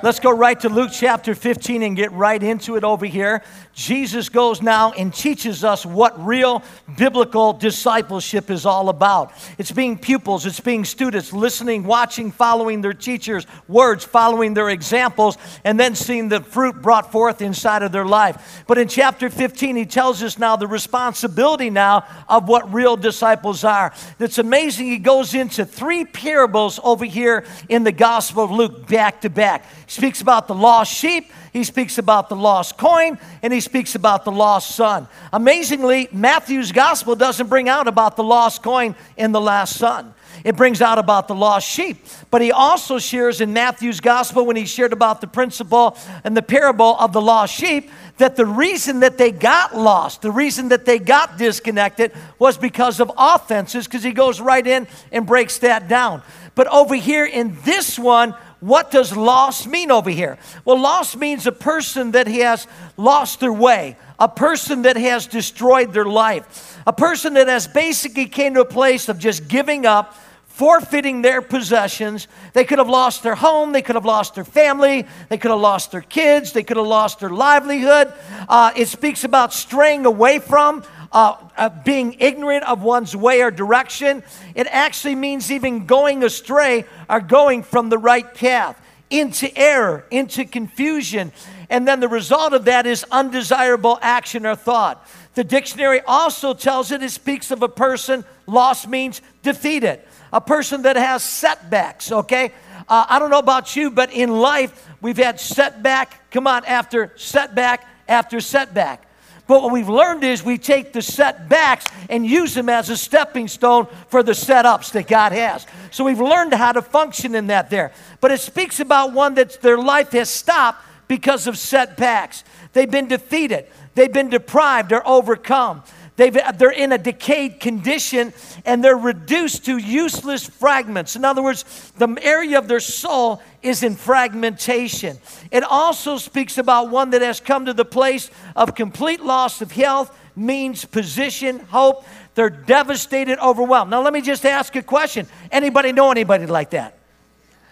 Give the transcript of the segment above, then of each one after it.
Let's go right to Luke chapter 15 and get right into it over here. Jesus goes now and teaches us what real biblical discipleship is all about. It's being pupils, it's being students, listening, watching, following their teachers' words, following their examples, and then seeing the fruit brought forth inside of their life. But in chapter 15, he tells us now the responsibility now of what real disciples are. It's amazing. He goes into three parables over here in the Gospel of Luke back to back. Speaks about the lost sheep, he speaks about the lost coin, and he speaks about the lost son. Amazingly, Matthew's gospel doesn't bring out about the lost coin and the last son. It brings out about the lost sheep. But he also shares in Matthew's gospel when he shared about the principle and the parable of the lost sheep that the reason that they got lost, the reason that they got disconnected was because of offenses, because he goes right in and breaks that down. But over here in this one, what does lost mean over here? Well, lost means a person that has lost their way, a person that has destroyed their life, a person that has basically came to a place of just giving up, forfeiting their possessions. They could have lost their home, they could have lost their family, they could have lost their kids, they could have lost their livelihood. Uh, it speaks about straying away from, uh, uh, being ignorant of one's way or direction. It actually means even going astray or going from the right path into error, into confusion. And then the result of that is undesirable action or thought. The dictionary also tells it, it speaks of a person, lost means defeated, a person that has setbacks, okay? Uh, I don't know about you, but in life, we've had setback, come on, after setback after setback. But what we've learned is we take the setbacks and use them as a stepping stone for the setups that God has. So we've learned how to function in that there. But it speaks about one that their life has stopped because of setbacks. They've been defeated, they've been deprived or overcome. They've, they're in a decayed condition and they're reduced to useless fragments. In other words, the area of their soul is in fragmentation. It also speaks about one that has come to the place of complete loss of health, means, position, hope. They're devastated, overwhelmed. Now, let me just ask a question. Anybody know anybody like that?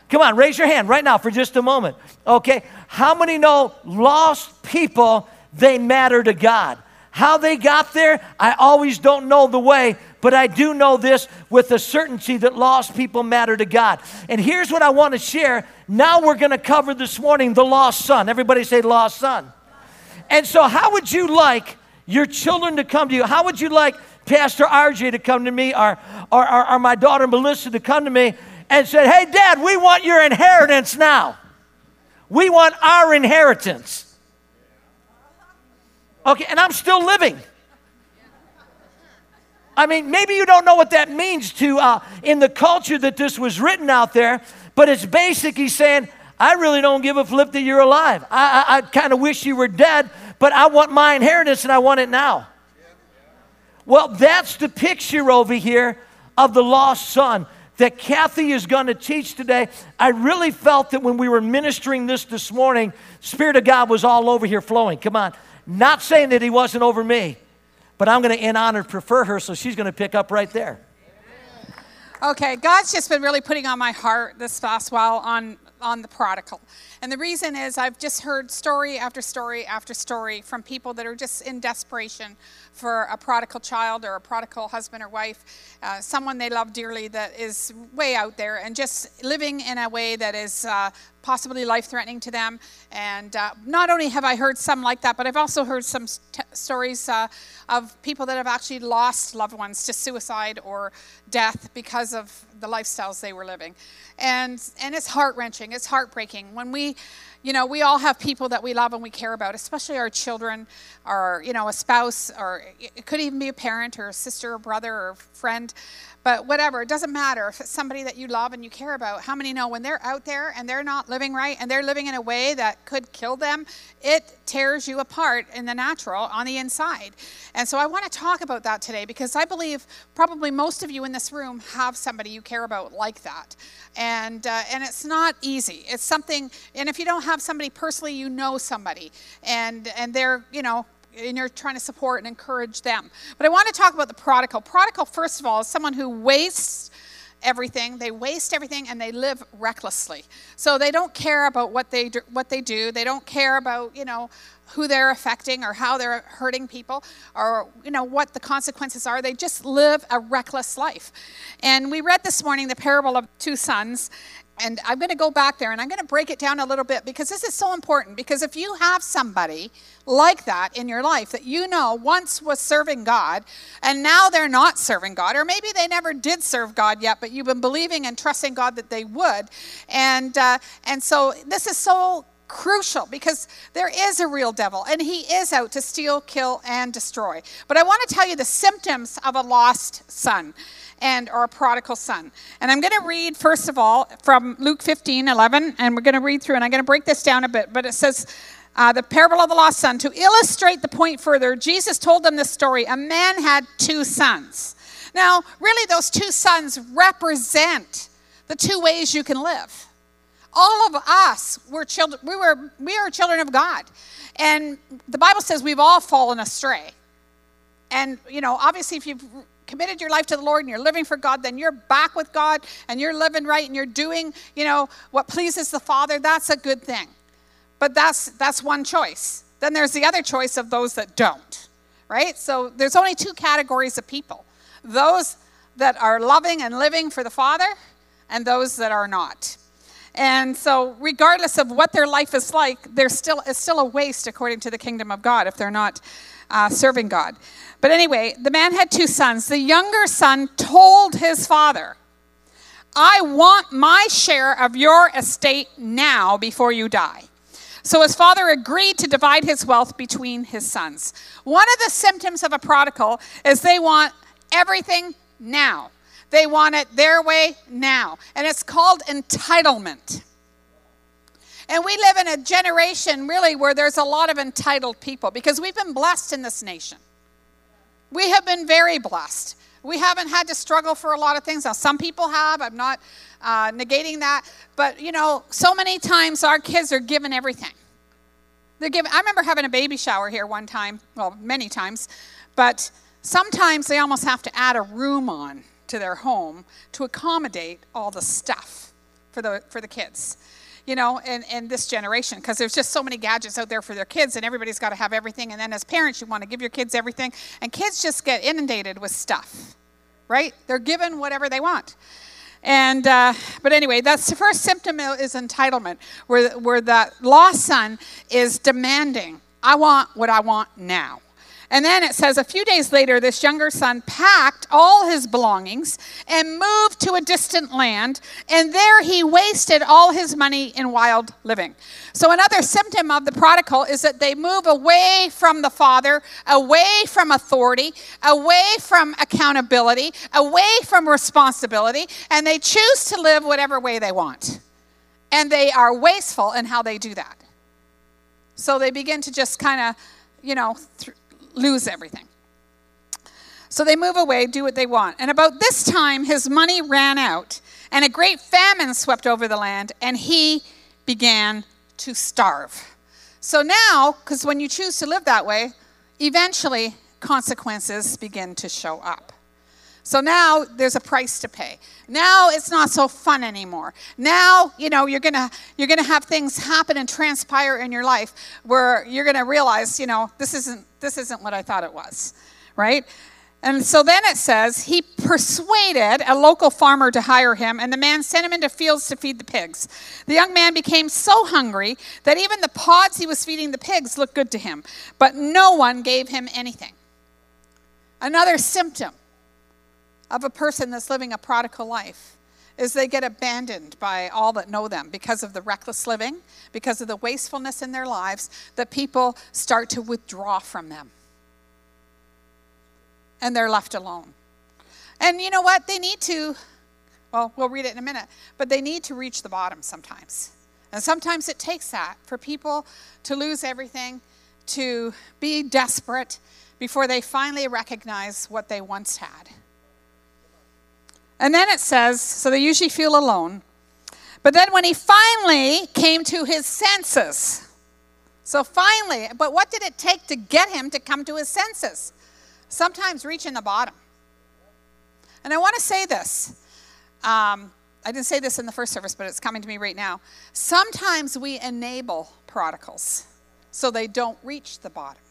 Come on, raise your hand right now for just a moment. Okay? How many know lost people, they matter to God? How they got there, I always don't know the way, but I do know this with a certainty that lost people matter to God. And here's what I want to share. Now we're going to cover this morning the lost son. Everybody say lost son. And so, how would you like your children to come to you? How would you like Pastor RJ to come to me or, or, or, or my daughter Melissa to come to me and say, Hey, Dad, we want your inheritance now. We want our inheritance. Okay, and I'm still living. I mean, maybe you don't know what that means to uh, in the culture that this was written out there, but it's basically saying, I really don't give a flip that you're alive. I, I, I kind of wish you were dead, but I want my inheritance and I want it now. Well, that's the picture over here of the lost son that Kathy is going to teach today. I really felt that when we were ministering this this morning, Spirit of God was all over here flowing. Come on. Not saying that he wasn't over me, but I'm going to in honor prefer her, so she's going to pick up right there. Okay, God's just been really putting on my heart this last while on on the prodigal. And the reason is I've just heard story after story after story from people that are just in desperation for a prodigal child or a prodigal husband or wife, uh, someone they love dearly that is way out there and just living in a way that is uh, possibly life threatening to them. And uh, not only have I heard some like that, but I've also heard some t- stories uh, of people that have actually lost loved ones to suicide or death because of the lifestyles they were living. And, and it's heart wrenching, it's heartbreaking. When we you know, we all have people that we love and we care about, especially our children, or, you know, a spouse or it could even be a parent or a sister or brother or friend, but whatever, it doesn't matter if it's somebody that you love and you care about. How many know when they're out there and they're not living right and they're living in a way that could kill them, it tears you apart in the natural on the inside. And so I want to talk about that today because I believe probably most of you in this room have somebody you care about like that. And, uh, and it's not easy. It's something, and if you don't have somebody personally, you know somebody. And, and they're, you know, and you're trying to support and encourage them. But I want to talk about the prodigal. Prodigal, first of all, is someone who wastes everything. They waste everything and they live recklessly. So they don't care about what they do, what they do. They don't care about, you know, who they're affecting or how they're hurting people or you know what the consequences are. They just live a reckless life. And we read this morning the parable of two sons and I'm going to go back there and I'm going to break it down a little bit because this is so important. Because if you have somebody like that in your life that you know once was serving God and now they're not serving God, or maybe they never did serve God yet, but you've been believing and trusting God that they would, and uh, and so this is so crucial because there is a real devil and he is out to steal, kill, and destroy. But I want to tell you the symptoms of a lost son and a prodigal son. And I'm going to read first of all from Luke 15, 11, and we're going to read through and I'm going to break this down a bit, but it says, uh, the parable of the lost son. To illustrate the point further, Jesus told them this story. A man had two sons. Now, really, those two sons represent the two ways you can live. All of us were children. We were we are children of God, and the Bible says we've all fallen astray. And you know, obviously, if you've committed your life to the Lord and you're living for God, then you're back with God and you're living right and you're doing, you know, what pleases the Father. That's a good thing. But that's that's one choice. Then there's the other choice of those that don't. Right? So there's only two categories of people. Those that are loving and living for the Father and those that are not. And so, regardless of what their life is like, they're still, it's still a waste according to the kingdom of God if they're not uh, serving God. But anyway, the man had two sons. The younger son told his father, I want my share of your estate now before you die. So his father agreed to divide his wealth between his sons. One of the symptoms of a prodigal is they want everything now. They want it their way now. And it's called entitlement. And we live in a generation really where there's a lot of entitled people because we've been blessed in this nation. We have been very blessed. We haven't had to struggle for a lot of things. Now, some people have. I'm not uh, negating that. But, you know, so many times our kids are given everything. They're given, I remember having a baby shower here one time, well, many times. But sometimes they almost have to add a room on to their home to accommodate all the stuff for the, for the kids you know, in, in this generation because there's just so many gadgets out there for their kids and everybody's got to have everything. And then as parents, you want to give your kids everything. And kids just get inundated with stuff, right? They're given whatever they want. And, uh, but anyway, that's the first symptom is entitlement, where, where the lost son is demanding, I want what I want now. And then it says a few days later, this younger son packed all his belongings and moved to a distant land, and there he wasted all his money in wild living. So, another symptom of the prodigal is that they move away from the father, away from authority, away from accountability, away from responsibility, and they choose to live whatever way they want. And they are wasteful in how they do that. So, they begin to just kind of, you know, th- lose everything. So they move away, do what they want. And about this time, his money ran out, and a great famine swept over the land, and he began to starve. So now, because when you choose to live that way, eventually consequences begin to show up. So now there's a price to pay. Now it's not so fun anymore. Now, you know, you're going to you're going to have things happen and transpire in your life where you're going to realize, you know, this isn't this isn't what I thought it was. Right? And so then it says he persuaded a local farmer to hire him, and the man sent him into fields to feed the pigs. The young man became so hungry that even the pods he was feeding the pigs looked good to him, but no one gave him anything. Another symptom of a person that's living a prodigal life is they get abandoned by all that know them because of the reckless living, because of the wastefulness in their lives, that people start to withdraw from them. and they're left alone. And you know what? They need to, well, we'll read it in a minute, but they need to reach the bottom sometimes. And sometimes it takes that for people to lose everything, to be desperate before they finally recognize what they once had. And then it says, so they usually feel alone. But then when he finally came to his senses, so finally, but what did it take to get him to come to his senses? Sometimes reaching the bottom. And I want to say this. Um, I didn't say this in the first service, but it's coming to me right now. Sometimes we enable prodigals so they don't reach the bottom.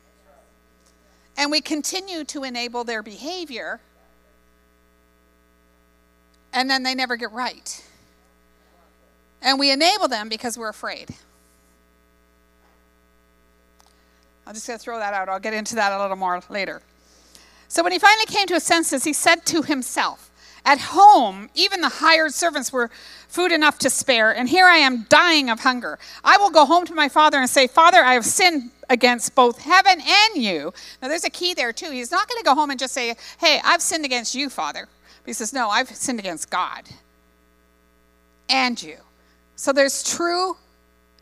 And we continue to enable their behavior, and then they never get right. And we enable them because we're afraid. I'm just going to throw that out. I'll get into that a little more later. So when he finally came to his senses, he said to himself, At home, even the hired servants were food enough to spare, and here I am dying of hunger. I will go home to my father and say, Father, I have sinned against both heaven and you. Now, there's a key there, too. He's not going to go home and just say, Hey, I've sinned against you, Father. But he says, No, I've sinned against God and you. So there's true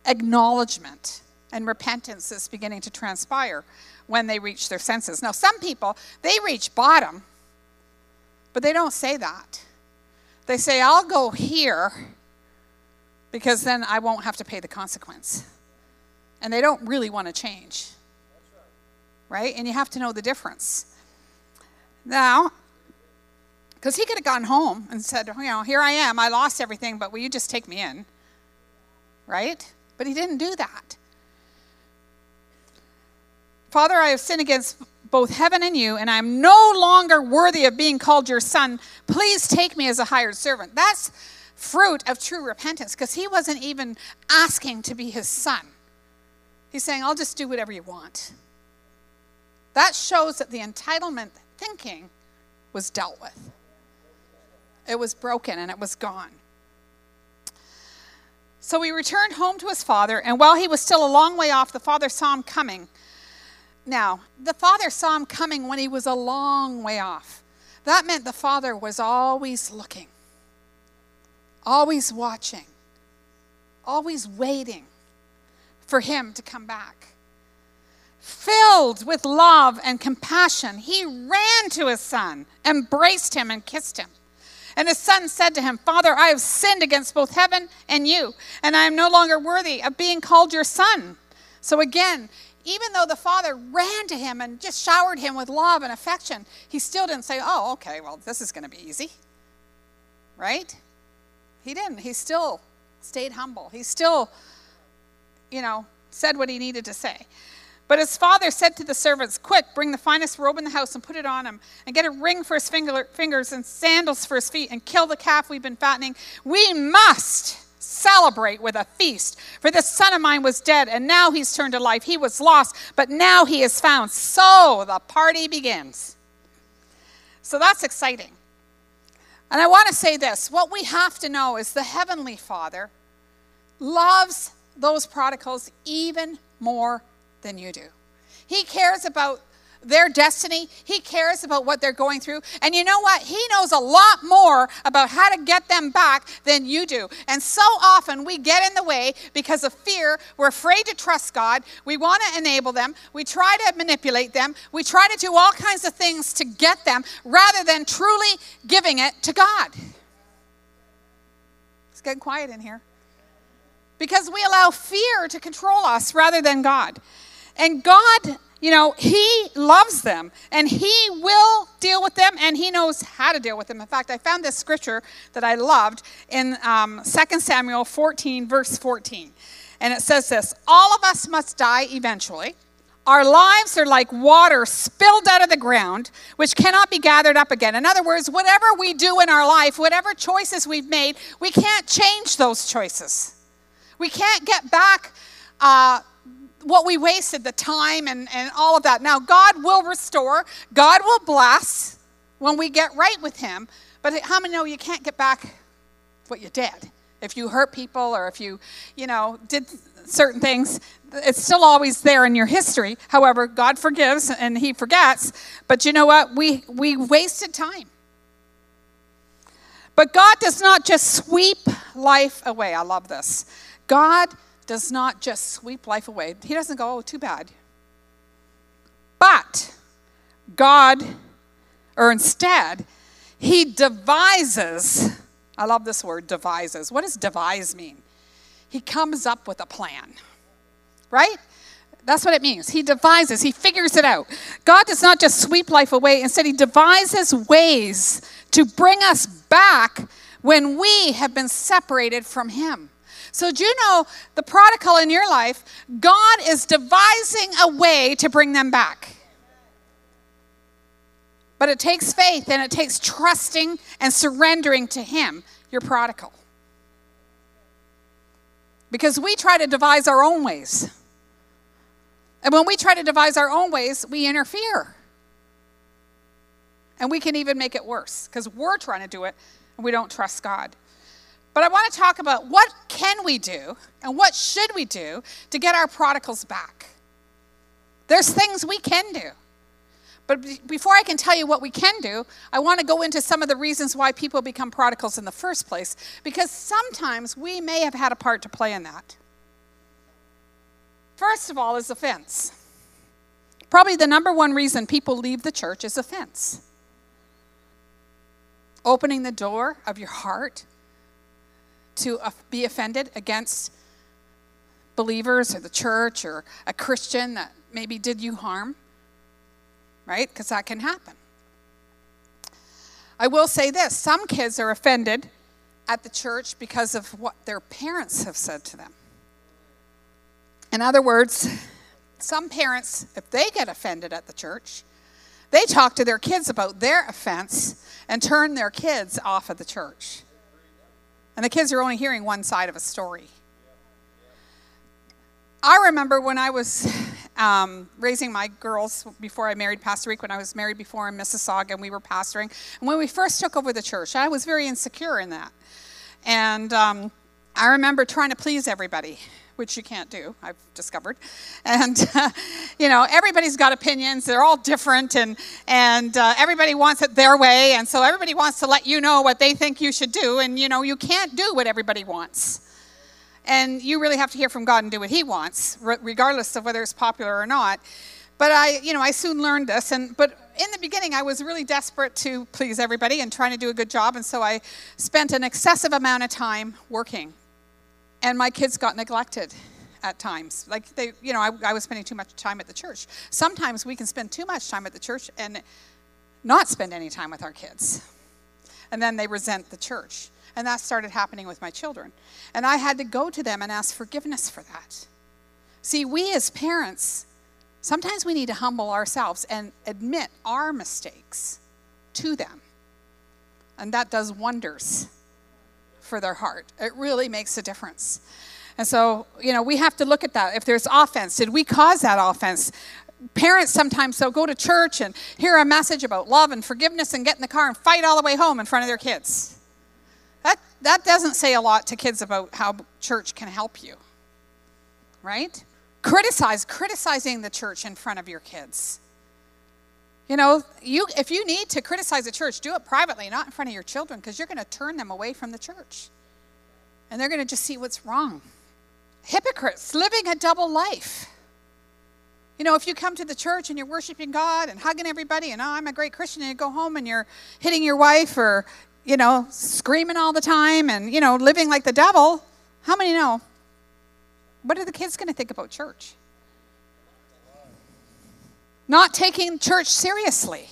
acknowledgement and repentance that's beginning to transpire when they reach their senses. Now, some people, they reach bottom, but they don't say that. They say, I'll go here because then I won't have to pay the consequence. And they don't really want to change. Right? And you have to know the difference. Now, because he could have gone home and said, you know, here I am, I lost everything, but will you just take me in? Right? But he didn't do that. Father, I have sinned against both heaven and you, and I am no longer worthy of being called your son. Please take me as a hired servant. That's fruit of true repentance because he wasn't even asking to be his son. He's saying, I'll just do whatever you want. That shows that the entitlement thinking was dealt with. It was broken and it was gone. So he returned home to his father, and while he was still a long way off, the father saw him coming now, the father saw him coming when he was a long way off. That meant the father was always looking, always watching, always waiting for him to come back. Filled with love and compassion, he ran to his son, embraced him, and kissed him. And his son said to him, Father, I have sinned against both heaven and you, and I am no longer worthy of being called your son. So again, even though the father ran to him and just showered him with love and affection, he still didn't say, Oh, okay, well, this is going to be easy. Right? He didn't. He still stayed humble. He still, you know, said what he needed to say. But his father said to the servants, Quick, bring the finest robe in the house and put it on him, and get a ring for his finger, fingers and sandals for his feet, and kill the calf we've been fattening. We must celebrate with a feast. For this son of mine was dead, and now he's turned to life. He was lost, but now he is found. So the party begins. So that's exciting. And I want to say this what we have to know is the Heavenly Father loves those prodigals even more than you do. He cares about their destiny. He cares about what they're going through. And you know what? He knows a lot more about how to get them back than you do. And so often we get in the way because of fear. We're afraid to trust God. We want to enable them. We try to manipulate them. We try to do all kinds of things to get them rather than truly giving it to God. It's getting quiet in here. Because we allow fear to control us rather than God. And God you know, He loves them and He will deal with them and He knows how to deal with them. In fact, I found this scripture that I loved in um, 2 Samuel 14, verse 14. And it says this All of us must die eventually. Our lives are like water spilled out of the ground, which cannot be gathered up again. In other words, whatever we do in our life, whatever choices we've made, we can't change those choices. We can't get back uh, what we wasted, the time and, and all of that. Now, God will restore, God will bless when we get right with Him. But how many know you can't get back what you did? If you hurt people or if you, you know, did certain things, it's still always there in your history. However, God forgives and He forgets. But you know what? We, we wasted time. But God does not just sweep life away. I love this. God does not just sweep life away. He doesn't go, oh, too bad. But God, or instead, He devises. I love this word, devises. What does devise mean? He comes up with a plan, right? That's what it means. He devises, he figures it out. God does not just sweep life away, instead, he devises ways to bring us back when we have been separated from him. So, do you know the prodigal in your life? God is devising a way to bring them back. But it takes faith and it takes trusting and surrendering to Him, your prodigal. Because we try to devise our own ways. And when we try to devise our own ways, we interfere. And we can even make it worse because we're trying to do it and we don't trust God. But I want to talk about what can we do and what should we do to get our prodigals back. There's things we can do. But before I can tell you what we can do, I want to go into some of the reasons why people become prodigals in the first place, because sometimes we may have had a part to play in that. First of all, is offense. Probably the number one reason people leave the church is offense. Opening the door of your heart to be offended against believers or the church or a Christian that maybe did you harm, right? Because that can happen. I will say this some kids are offended at the church because of what their parents have said to them. In other words, some parents, if they get offended at the church, they talk to their kids about their offense and turn their kids off of the church. And the kids are only hearing one side of a story. I remember when I was um, raising my girls before I married Pastor Rick, when I was married before in Mississauga and we were pastoring. And when we first took over the church, I was very insecure in that. And um, I remember trying to please everybody which you can't do, I've discovered. And, uh, you know, everybody's got opinions. They're all different, and, and uh, everybody wants it their way. And so everybody wants to let you know what they think you should do. And, you know, you can't do what everybody wants. And you really have to hear from God and do what He wants, regardless of whether it's popular or not. But I, you know, I soon learned this. And, but in the beginning, I was really desperate to please everybody and trying to do a good job. And so I spent an excessive amount of time working and my kids got neglected at times. Like they, you know, I, I, was spending too much time at the church. Sometimes we can spend too much time at the church and not spend any time with our kids. And then they resent the church. And that started happening with my children. And I had to go to them and ask forgiveness for that. See, we as parents, sometimes we need to humble ourselves and admit our mistakes to them. And that does wonders for their heart. It really makes a difference. And so, you know, we have to look at that. If there's offense, did we cause that offense? Parents sometimes they'll go to church and hear a message about love and forgiveness and get in the car and fight all the way home in front of their kids. That, that doesn't say a lot to kids about how church can help you, right? Criticize, criticizing the church in front of your kids. You know, you, if you need to criticize the church, do it privately, not in front of your children, because you're going to turn them away from the church. And they're going to just see what's wrong. Hypocrites, living a double life. You know, if you come to the church and you're worshiping God and hugging everybody, and oh, I'm a great Christian, and you go home and you're hitting your wife or, you know, screaming all the time and, you know, living like the devil, how many know? What are the kids going to think about church? Not taking church seriously.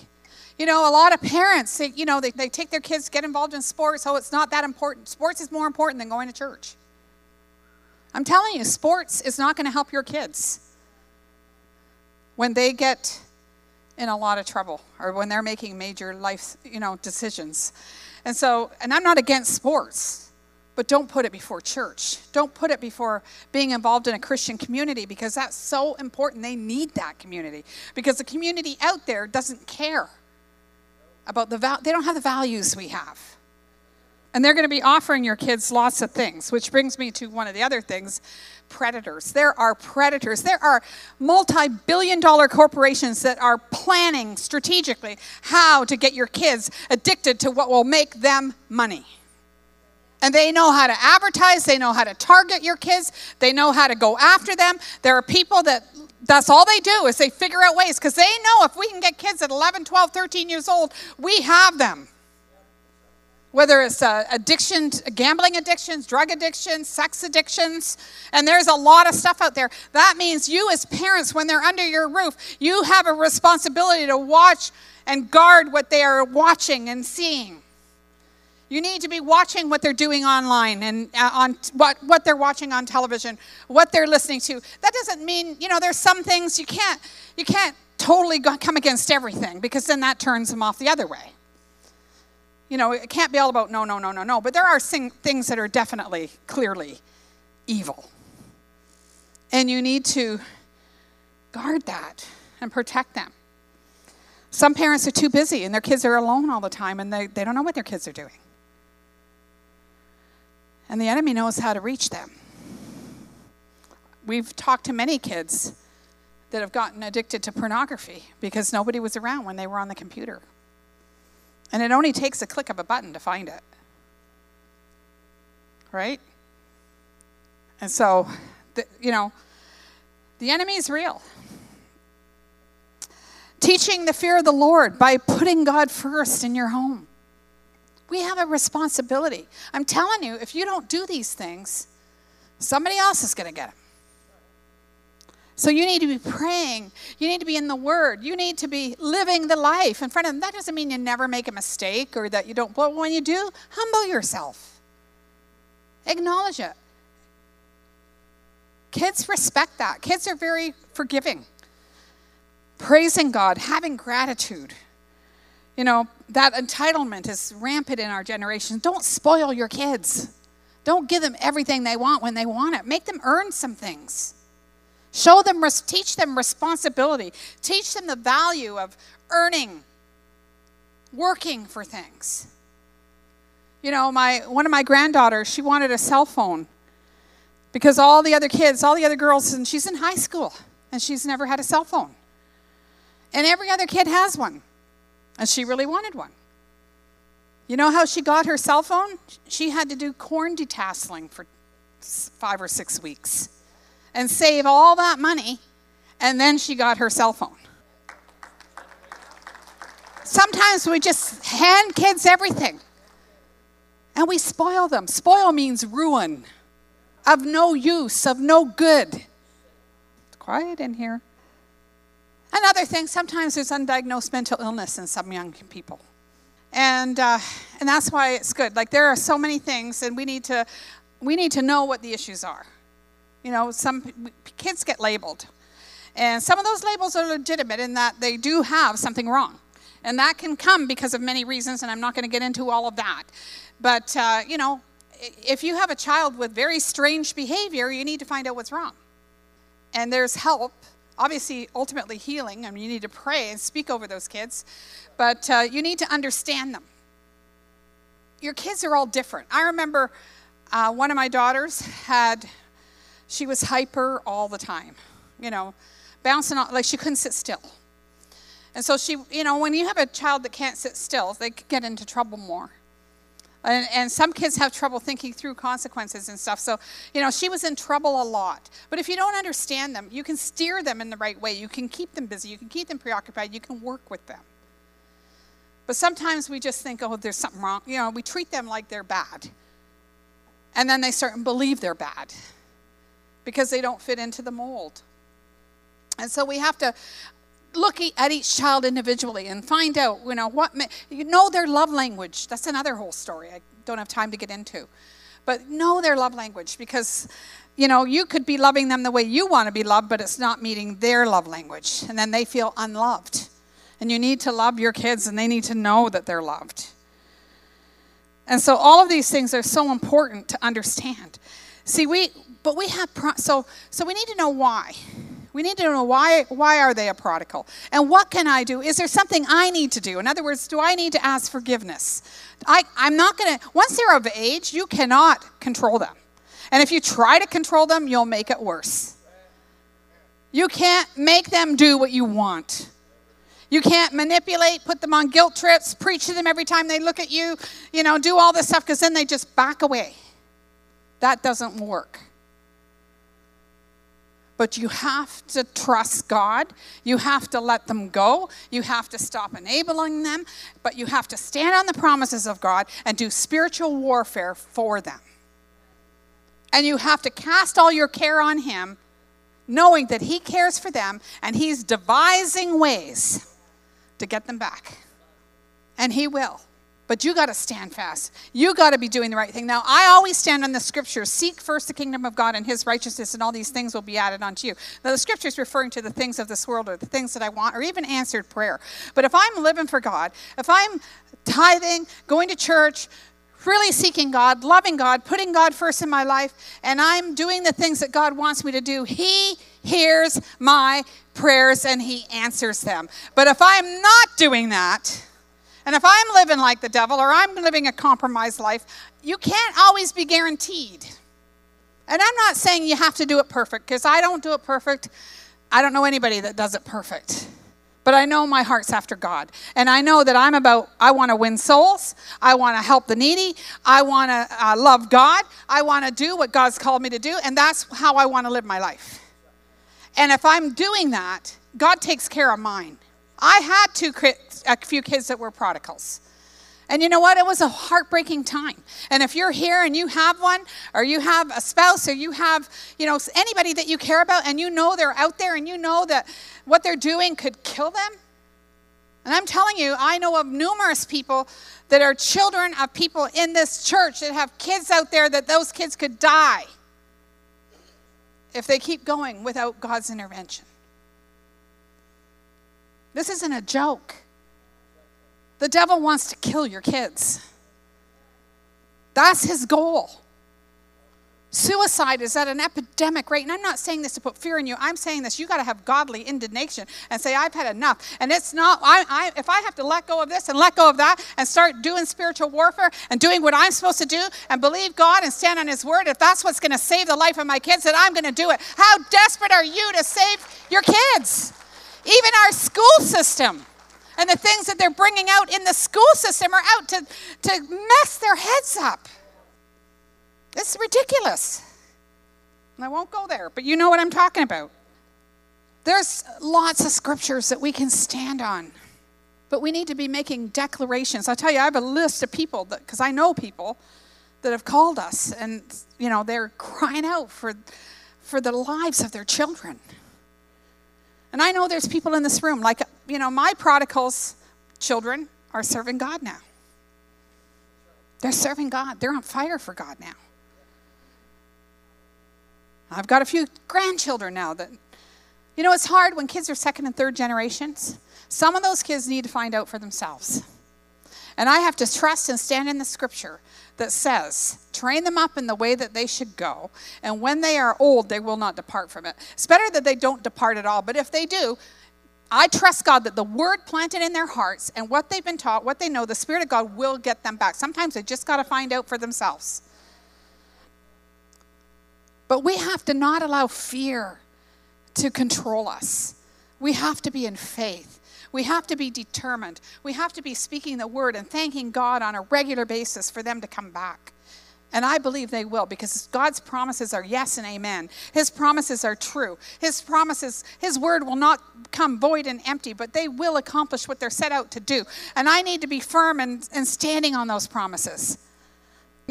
You know, a lot of parents, they, you know, they, they take their kids, get involved in sports. Oh, it's not that important. Sports is more important than going to church. I'm telling you, sports is not going to help your kids when they get in a lot of trouble or when they're making major life, you know, decisions. And so, and I'm not against sports. But don't put it before church. Don't put it before being involved in a Christian community because that's so important. They need that community because the community out there doesn't care about the val- they don't have the values we have. And they're going to be offering your kids lots of things, which brings me to one of the other things predators. There are predators. There are multi billion dollar corporations that are planning strategically how to get your kids addicted to what will make them money. And they know how to advertise, they know how to target your kids, they know how to go after them. There are people that that's all they do is they figure out ways because they know if we can get kids at 11, 12, 13 years old, we have them whether it's uh, addiction, gambling addictions, drug addictions, sex addictions, and there's a lot of stuff out there. That means you, as parents, when they're under your roof, you have a responsibility to watch and guard what they are watching and seeing. You need to be watching what they're doing online and uh, on what, what they're watching on television, what they're listening to. That doesn't mean, you know, there's some things you can't, you can't totally come against everything because then that turns them off the other way you know, it can't be all about no, no, no, no, no. But there are things that are definitely, clearly evil. And you need to guard that and protect them. Some parents are too busy and their kids are alone all the time and they, they don't know what their kids are doing. And the enemy knows how to reach them. We've talked to many kids that have gotten addicted to pornography because nobody was around when they were on the computer. And it only takes a click of a button to find it. Right? And so, the, you know, the enemy is real. Teaching the fear of the Lord by putting God first in your home. We have a responsibility. I'm telling you, if you don't do these things, somebody else is going to get them. So you need to be praying. You need to be in the Word. You need to be living the life in front of them. That doesn't mean you never make a mistake or that you don't, but when you do, humble yourself. Acknowledge it. Kids respect that. Kids are very forgiving. Praising God, having gratitude. You know, that entitlement is rampant in our generation. Don't spoil your kids. Don't give them everything they want when they want it. Make them earn some things. Show them, teach them responsibility. Teach them the value of earning, working for things. You know, my one of my granddaughters, she wanted a cell phone because all the other kids, all the other girls, and she's in high school and she's never had a cell phone. And every other kid has one. And she really wanted one. You know how she got her cell phone? She had to do corn detasseling for five or six weeks and save all that money, and then she got her cell phone. Sometimes we just hand kids everything and we spoil them. Spoil means ruin, of no use, of no good. It's quiet in here. Another thing, sometimes there's undiagnosed mental illness in some young people. And, uh, and that's why it's good. Like there are so many things, and we need to, we need to know what the issues are. You know, some kids get labeled. And some of those labels are legitimate in that they do have something wrong. And that can come because of many reasons, and I'm not going to get into all of that. But, uh, you know, if you have a child with very strange behavior, you need to find out what's wrong. And there's help, obviously, ultimately healing. I mean, you need to pray and speak over those kids, but uh, you need to understand them. Your kids are all different. I remember uh, one of my daughters had she was hyper all the time, you know, bouncing on, like she couldn't sit still. And so she, you know, when you have a child that can't sit still, they get into trouble more. And, and, some kids have trouble thinking through consequences and stuff. So, you know, she was in trouble a lot. But if you don't understand them, you can steer them in the right way. You can keep them busy. You can keep them preoccupied. You can work with them. But sometimes we just think, oh, there's something wrong. You know, we treat them like they're bad. And then they start and believe they're bad because they don't fit into the mold. And so we have to look at each child individually and find out, you know, what you know their love language. That's another whole story. I don't have time to get into. But know their love language because you know, you could be loving them the way you want to be loved, but it's not meeting their love language. And then they feel unloved. And you need to love your kids and they need to know that they're loved. And so all of these things are so important to understand. See, we but we have, pro- so, so we need to know why. We need to know why, why are they a prodigal? And what can I do? Is there something I need to do? In other words, do I need to ask forgiveness? I, I'm not going to, once they're of age, you cannot control them. And if you try to control them, you'll make it worse. You can't make them do what you want. You can't manipulate, put them on guilt trips, preach to them every time they look at you, you know, do all this stuff because then they just back away. That doesn't work. But you have to trust God. You have to let them go. You have to stop enabling them. But you have to stand on the promises of God and do spiritual warfare for them. And you have to cast all your care on Him, knowing that He cares for them and He's devising ways to get them back. And He will. But you got to stand fast. You got to be doing the right thing. Now, I always stand on the scripture seek first the kingdom of God and his righteousness, and all these things will be added unto you. Now, the scripture is referring to the things of this world or the things that I want, or even answered prayer. But if I'm living for God, if I'm tithing, going to church, really seeking God, loving God, putting God first in my life, and I'm doing the things that God wants me to do, He hears my prayers and He answers them. But if I'm not doing that, and if I'm living like the devil or I'm living a compromised life, you can't always be guaranteed. And I'm not saying you have to do it perfect because I don't do it perfect. I don't know anybody that does it perfect. But I know my heart's after God. And I know that I'm about, I want to win souls. I want to help the needy. I want to uh, love God. I want to do what God's called me to do. And that's how I want to live my life. And if I'm doing that, God takes care of mine. I had two, a few kids that were prodigals. And you know what? It was a heartbreaking time. And if you're here and you have one, or you have a spouse, or you have, you know, anybody that you care about, and you know they're out there, and you know that what they're doing could kill them. And I'm telling you, I know of numerous people that are children of people in this church that have kids out there that those kids could die if they keep going without God's intervention. This isn't a joke. The devil wants to kill your kids. That's his goal. Suicide is at an epidemic rate. And I'm not saying this to put fear in you. I'm saying this. You got to have godly indignation and say, I've had enough. And it's not, I, I, if I have to let go of this and let go of that and start doing spiritual warfare and doing what I'm supposed to do and believe God and stand on His word, if that's what's going to save the life of my kids, then I'm going to do it. How desperate are you to save your kids? Even our school system and the things that they're bringing out in the school system are out to, to mess their heads up. It's ridiculous. And I won't go there, but you know what I'm talking about. There's lots of scriptures that we can stand on, but we need to be making declarations. I'll tell you, I have a list of people that, because I know people that have called us and, you know, they're crying out for, for the lives of their children. And I know there's people in this room, like, you know, my prodigals' children are serving God now. They're serving God, they're on fire for God now. I've got a few grandchildren now that, you know, it's hard when kids are second and third generations. Some of those kids need to find out for themselves. And I have to trust and stand in the scripture that says, train them up in the way that they should go, and when they are old, they will not depart from it. It's better that they don't depart at all, but if they do, I trust God that the word planted in their hearts and what they've been taught, what they know, the Spirit of God will get them back. Sometimes they just got to find out for themselves. But we have to not allow fear to control us. We have to be in faith. We have to be determined. We have to be speaking the word and thanking God on a regular basis for them to come back. And I believe they will because God's promises are yes and amen. His promises are true. His promises, His word will not come void and empty, but they will accomplish what they're set out to do. And I need to be firm and, and standing on those promises.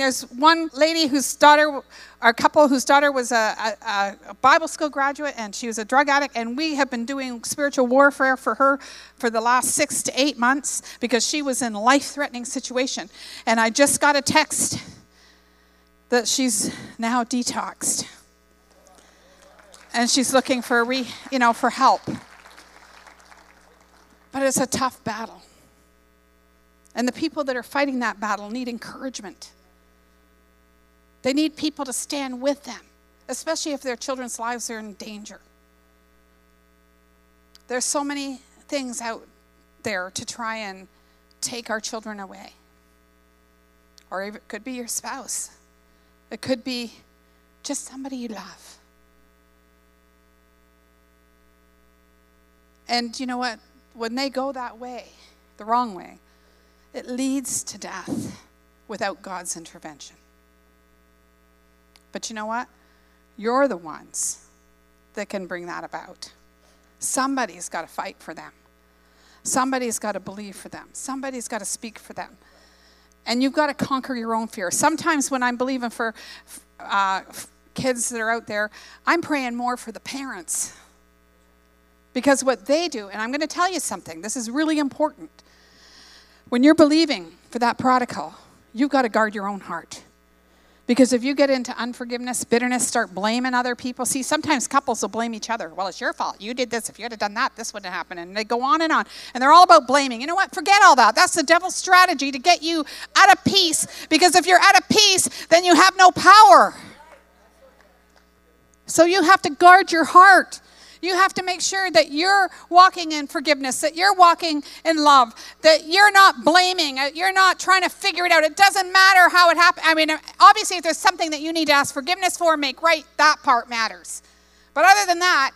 There's one lady whose daughter, our couple whose daughter was a, a, a, Bible school graduate and she was a drug addict, and we have been doing spiritual warfare for her for the last six to eight months because she was in a life-threatening situation. And I just got a text that she's now detoxed, and she's looking for re, you know, for help. But it's a tough battle, and the people that are fighting that battle need encouragement. They need people to stand with them, especially if their children's lives are in danger. There's so many things out there to try and take our children away. Or it could be your spouse. It could be just somebody you love. And you know what? When they go that way, the wrong way, it leads to death without God's intervention. But you know what? You're the ones that can bring that about. Somebody's got to fight for them. Somebody's got to believe for them. Somebody's got to speak for them. And you've got to conquer your own fear. Sometimes when I'm believing for uh, kids that are out there, I'm praying more for the parents. Because what they do, and I'm going to tell you something, this is really important. When you're believing for that prodigal, you've got to guard your own heart. Because if you get into unforgiveness, bitterness, start blaming other people, see, sometimes couples will blame each other. Well, it's your fault. You did this. If you had done that, this wouldn't have happened. And they go on and on. And they're all about blaming. You know what? Forget all that. That's the devil's strategy to get you out of peace. Because if you're out of peace, then you have no power. So you have to guard your heart. You have to make sure that you're walking in forgiveness, that you're walking in love, that you're not blaming, uh, you're not trying to figure it out. It doesn't matter how it happened. I mean, obviously, if there's something that you need to ask forgiveness for, make right, that part matters. But other than that,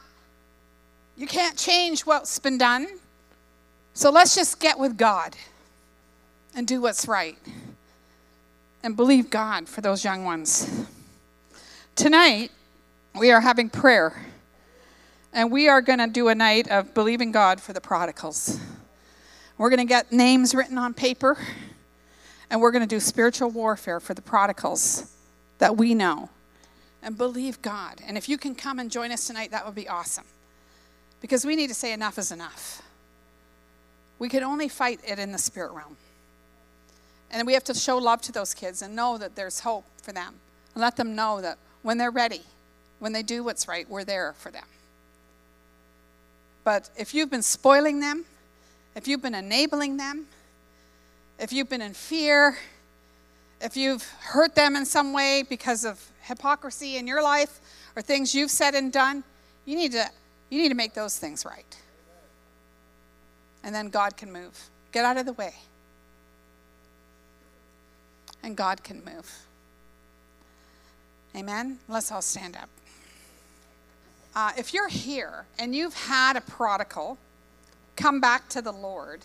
you can't change what's been done. So let's just get with God and do what's right and believe God for those young ones. Tonight, we are having prayer. And we are going to do a night of believing God for the prodigals. We're going to get names written on paper, and we're going to do spiritual warfare for the prodigals that we know and believe God. And if you can come and join us tonight, that would be awesome. Because we need to say enough is enough. We can only fight it in the spirit realm. And we have to show love to those kids and know that there's hope for them. And let them know that when they're ready, when they do what's right, we're there for them. But if you've been spoiling them, if you've been enabling them, if you've been in fear, if you've hurt them in some way because of hypocrisy in your life or things you've said and done, you need to, you need to make those things right. And then God can move. Get out of the way. And God can move. Amen? Let's all stand up. Uh, if you're here and you've had a prodigal come back to the Lord,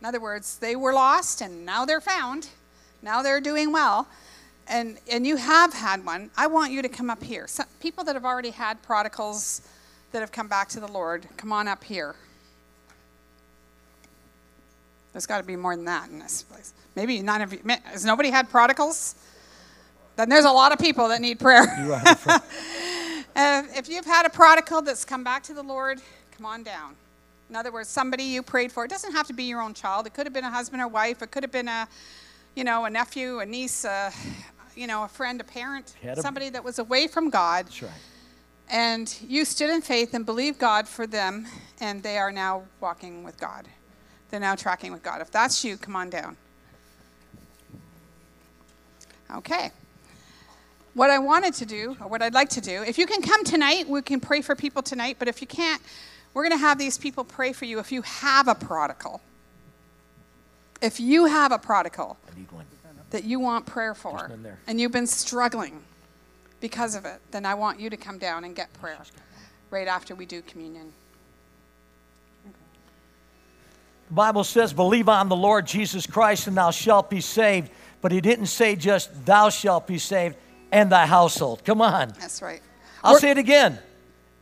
in other words, they were lost and now they're found, now they're doing well, and, and you have had one, I want you to come up here. Some, people that have already had prodigals that have come back to the Lord, come on up here. There's got to be more than that in this place. Maybe none of you. Has nobody had prodigals? Then there's a lot of people that need prayer. Uh, if you've had a prodigal that's come back to the Lord, come on down. In other words, somebody you prayed for. It doesn't have to be your own child. It could have been a husband or wife. It could have been a, you know, a nephew, a niece, a, you know, a friend, a parent, a, somebody that was away from God. That's right. And you stood in faith and believed God for them, and they are now walking with God. They're now tracking with God. If that's you, come on down. Okay what I wanted to do, or what I'd like to do, if you can come tonight, we can pray for people tonight, but if you can't, we're going to have these people pray for you if you have a prodigal. If you have a prodigal that you want prayer for, and you've been struggling because of it, then I want you to come down and get prayer right after we do communion. The Bible says, Believe on the Lord Jesus Christ and thou shalt be saved. But he didn't say just, Thou shalt be saved and thy household. Come on. That's right. I'll We're, say it again.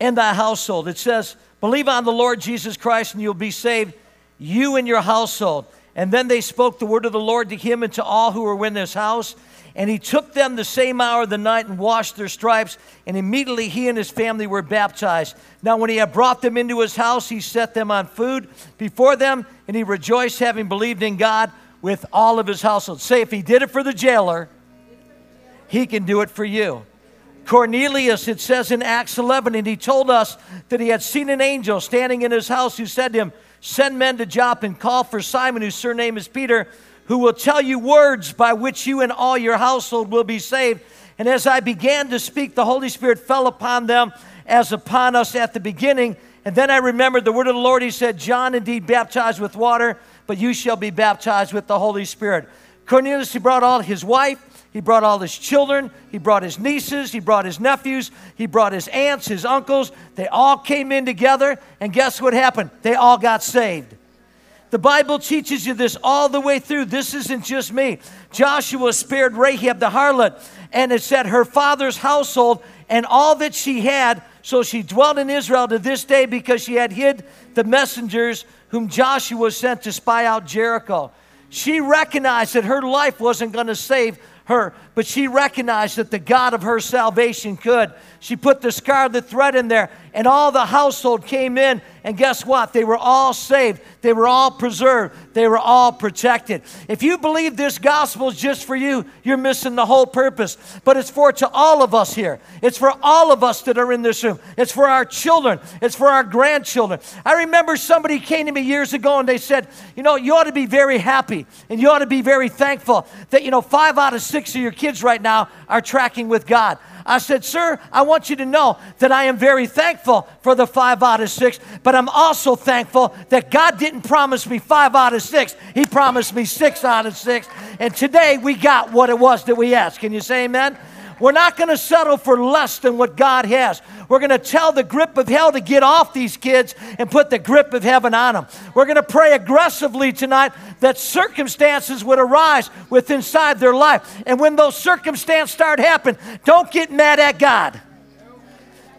And thy household. It says, believe on the Lord Jesus Christ and you'll be saved, you and your household. And then they spoke the word of the Lord to him and to all who were in his house. And he took them the same hour of the night and washed their stripes. And immediately he and his family were baptized. Now, when he had brought them into his house, he set them on food before them. And he rejoiced, having believed in God with all of his household. Say, if he did it for the jailer, he can do it for you. Cornelius, it says in Acts 11, and he told us that he had seen an angel standing in his house who said to him, Send men to Joppa and call for Simon, whose surname is Peter, who will tell you words by which you and all your household will be saved. And as I began to speak, the Holy Spirit fell upon them as upon us at the beginning. And then I remembered the word of the Lord. He said, John indeed baptized with water, but you shall be baptized with the Holy Spirit. Cornelius, he brought all his wife, he brought all his children, he brought his nieces, he brought his nephews, he brought his aunts, his uncles. They all came in together, and guess what happened? They all got saved. The Bible teaches you this all the way through. This isn't just me. Joshua spared Rahab the harlot, and it said her father's household and all that she had. So she dwelt in Israel to this day because she had hid the messengers whom Joshua sent to spy out Jericho. She recognized that her life wasn't going to save her, but she recognized that the God of her salvation could. She put the scarlet thread in there, and all the household came in, and guess what? They were all saved. They were all preserved. They were all protected. If you believe this gospel is just for you, you're missing the whole purpose. But it's for to all of us here. It's for all of us that are in this room. It's for our children. It's for our grandchildren. I remember somebody came to me years ago and they said, you know, you ought to be very happy and you ought to be very thankful that, you know, five out of six of your kids right now are tracking with God. I said, Sir, I want you to know that I am very thankful for the five out of six, but I'm also thankful that God didn't promise me five out of six. He promised me six out of six. And today we got what it was that we asked. Can you say amen? We're not going to settle for less than what God has. We're going to tell the grip of hell to get off these kids and put the grip of heaven on them. We're going to pray aggressively tonight that circumstances would arise within inside their life. And when those circumstances start happening, don't get mad at God.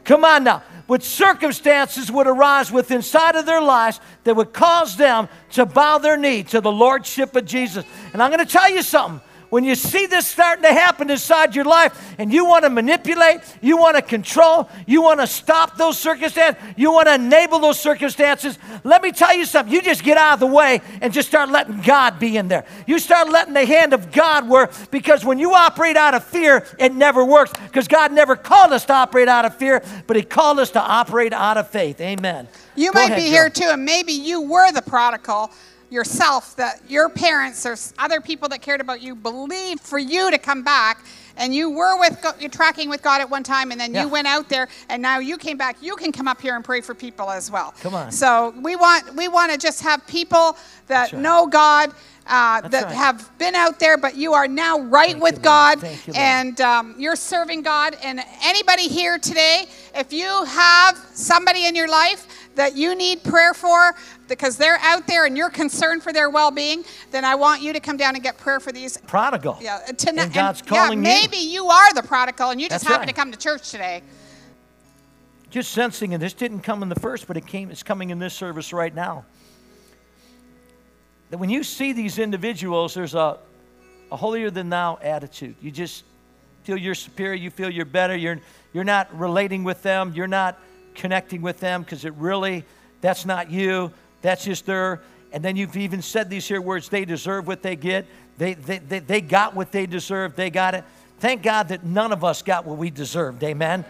Come on now. With circumstances would arise within inside of their lives that would cause them to bow their knee to the Lordship of Jesus. And I'm going to tell you something when you see this starting to happen inside your life and you want to manipulate, you want to control, you want to stop those circumstances, you want to enable those circumstances, let me tell you something. You just get out of the way and just start letting God be in there. You start letting the hand of God work because when you operate out of fear, it never works because God never called us to operate out of fear, but He called us to operate out of faith. Amen. You Go might ahead, be here too, and maybe you were the prodigal yourself that your parents or other people that cared about you believed for you to come back and you were with you're tracking with God at one time and then yeah. you went out there and now you came back you can come up here and pray for people as well come on so we want we want to just have people that right. know God uh, that right. have been out there, but you are now right Thank with you, God you, and um, you're serving God. And anybody here today, if you have somebody in your life that you need prayer for because they're out there and you're concerned for their well-being, then I want you to come down and get prayer for these prodigal. Yeah, to, and God's and, calling yeah, maybe you. you are the prodigal and you just That's happen right. to come to church today. Just sensing, and this didn't come in the first, but it came. It's coming in this service right now. That when you see these individuals, there's a, a holier than thou attitude. You just feel you're superior. You feel you're better. You're you're not relating with them. You're not connecting with them because it really, that's not you, that's just their. And then you've even said these here words they deserve what they get. They, they, they, they got what they deserve. They got it. Thank God that none of us got what we deserved. Amen.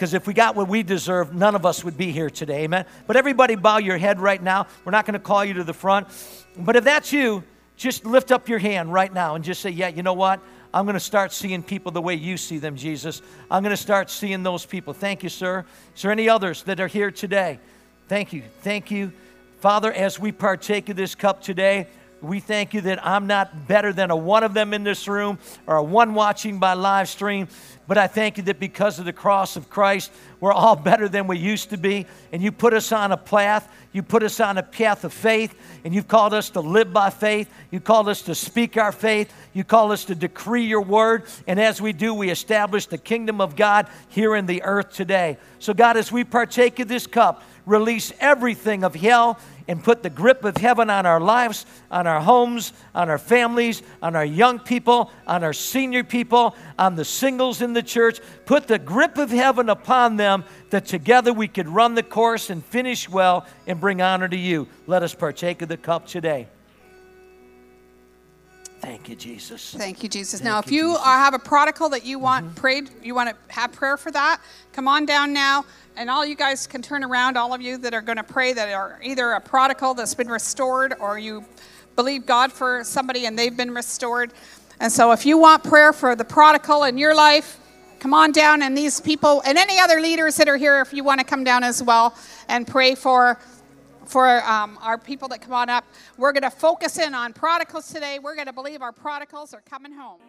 Because if we got what we deserve, none of us would be here today. Amen. But everybody bow your head right now. We're not going to call you to the front. But if that's you, just lift up your hand right now and just say, Yeah, you know what? I'm going to start seeing people the way you see them, Jesus. I'm going to start seeing those people. Thank you, sir. Is there any others that are here today? Thank you. Thank you. Father, as we partake of this cup today, we thank you that I'm not better than a one of them in this room or a one watching by live stream, but I thank you that because of the cross of Christ, we're all better than we used to be. And you put us on a path, you put us on a path of faith, and you've called us to live by faith. You called us to speak our faith. You call us to decree your word. And as we do, we establish the kingdom of God here in the earth today. So, God, as we partake of this cup, release everything of hell and put the grip of heaven on our lives, on our homes, on our families, on our young people, on our senior people, on the singles in the church. Put the grip of heaven upon them that together we could run the course and finish well and bring honor to you. Let us partake of the cup today. Thank you, Jesus. Thank you, Jesus. Thank now, if you, you have a prodigal that you want mm-hmm. prayed, you want to have prayer for that, come on down now. And all you guys can turn around, all of you that are going to pray that are either a prodigal that's been restored or you believe God for somebody and they've been restored. And so, if you want prayer for the prodigal in your life, come on down, and these people and any other leaders that are here, if you want to come down as well and pray for for um, our people that come on up. We're going to focus in on prodigals today. We're going to believe our prodigals are coming home.